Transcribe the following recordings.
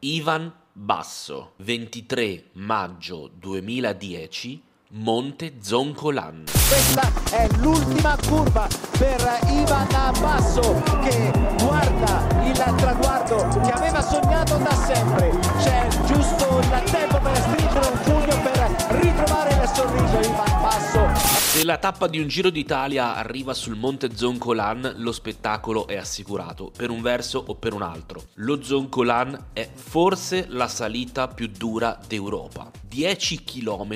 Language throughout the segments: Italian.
Ivan Basso, 23 maggio 2010, Monte Zoncolan. Questa è l'ultima curva per Ivan Basso che guarda il traguardo che aveva sognato da sempre. C'è giusto il tempo per stringere un pugno per ritrovare il sorriso Ivan La tappa di un Giro d'Italia arriva sul Monte Zoncolan, lo spettacolo è assicurato, per un verso o per un altro. Lo Zoncolan è forse la salita più dura d'Europa. 10 km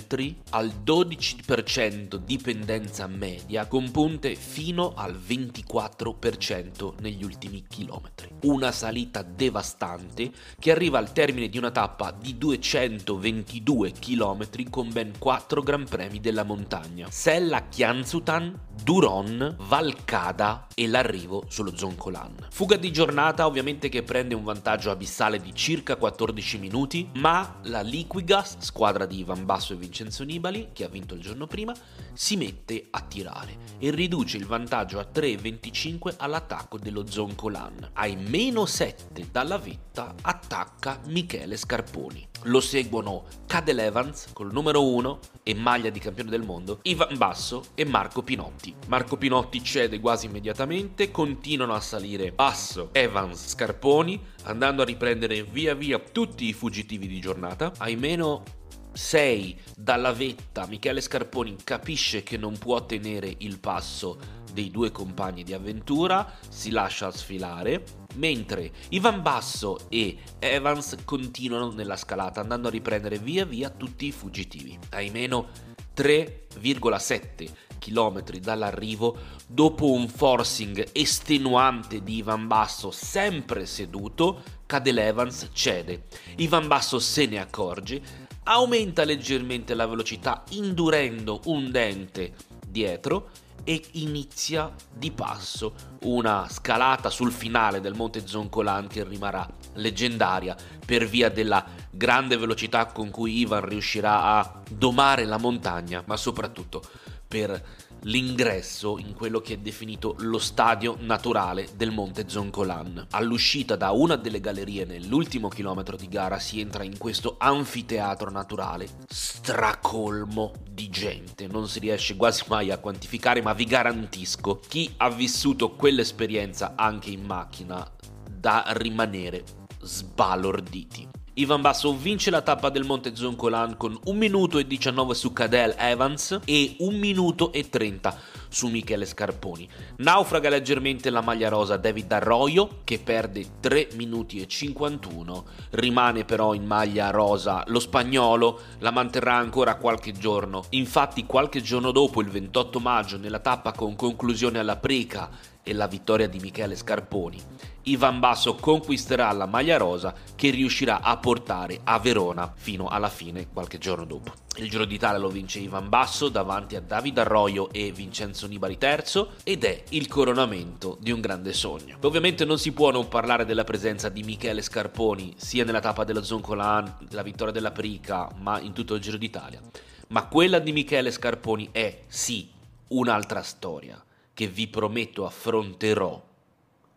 al 12% di pendenza media con punte fino al 24% negli ultimi chilometri. Una salita devastante che arriva al termine di una tappa di 222 km con ben 4 Gran Premi della montagna. Sella Chianzutan, Duron, Valcada e l'arrivo sullo Zoncolan. Fuga di giornata ovviamente che prende un vantaggio abissale di circa 14 minuti, ma la Liquigas, squadra squadra di Ivan Basso e Vincenzo Nibali, che ha vinto il giorno prima, si mette a tirare e riduce il vantaggio a 3,25 all'attacco dello Zoncolan. Ai meno 7 dalla vetta attacca Michele Scarponi. Lo seguono Cadel Evans col numero 1 e maglia di campione del mondo, Ivan Basso e Marco Pinotti. Marco Pinotti cede quasi immediatamente, continuano a salire Basso, Evans, Scarponi, andando a riprendere via via tutti i fuggitivi di giornata. Ai meno 6 dalla vetta Michele Scarponi capisce che non può tenere il passo dei due compagni di avventura, si lascia sfilare, mentre Ivan Basso e Evans continuano nella scalata andando a riprendere via via tutti i fuggitivi. Ai meno 3,7 km dall'arrivo, dopo un forcing estenuante di Ivan Basso sempre seduto, Cadel Evans cede. Ivan Basso se ne accorge, aumenta leggermente la velocità indurendo un dente dietro e inizia di passo una scalata sul finale del Monte Zoncolan che rimarrà leggendaria per via della grande velocità con cui Ivan riuscirà a domare la montagna, ma soprattutto per l'ingresso in quello che è definito lo stadio naturale del Monte Zoncolan. All'uscita da una delle gallerie nell'ultimo chilometro di gara si entra in questo anfiteatro naturale stracolmo di gente, non si riesce quasi mai a quantificare, ma vi garantisco chi ha vissuto quell'esperienza anche in macchina da rimanere sbalorditi. Ivan Basso vince la tappa del Monte Zoncolan con 1 minuto e 19 su Cadel Evans e 1 minuto e 30 su Michele Scarponi. Naufraga leggermente la maglia rosa David Arroyo che perde 3 minuti e 51, rimane però in maglia rosa lo spagnolo, la manterrà ancora qualche giorno. Infatti qualche giorno dopo, il 28 maggio, nella tappa con conclusione alla Preca e la vittoria di Michele Scarponi, Ivan Basso conquisterà la maglia rosa che riuscirà a portare a Verona fino alla fine qualche giorno dopo. Il Giro d'Italia lo vince Ivan Basso davanti a David Arroyo e Vincenzo Nibali III ed è il coronamento di un grande sogno. Ovviamente non si può non parlare della presenza di Michele Scarponi sia nella tappa dello Zoncolan, la vittoria della Prica, ma in tutto il Giro d'Italia. Ma quella di Michele Scarponi è sì un'altra storia che vi prometto affronterò,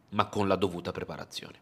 ma con la dovuta preparazione.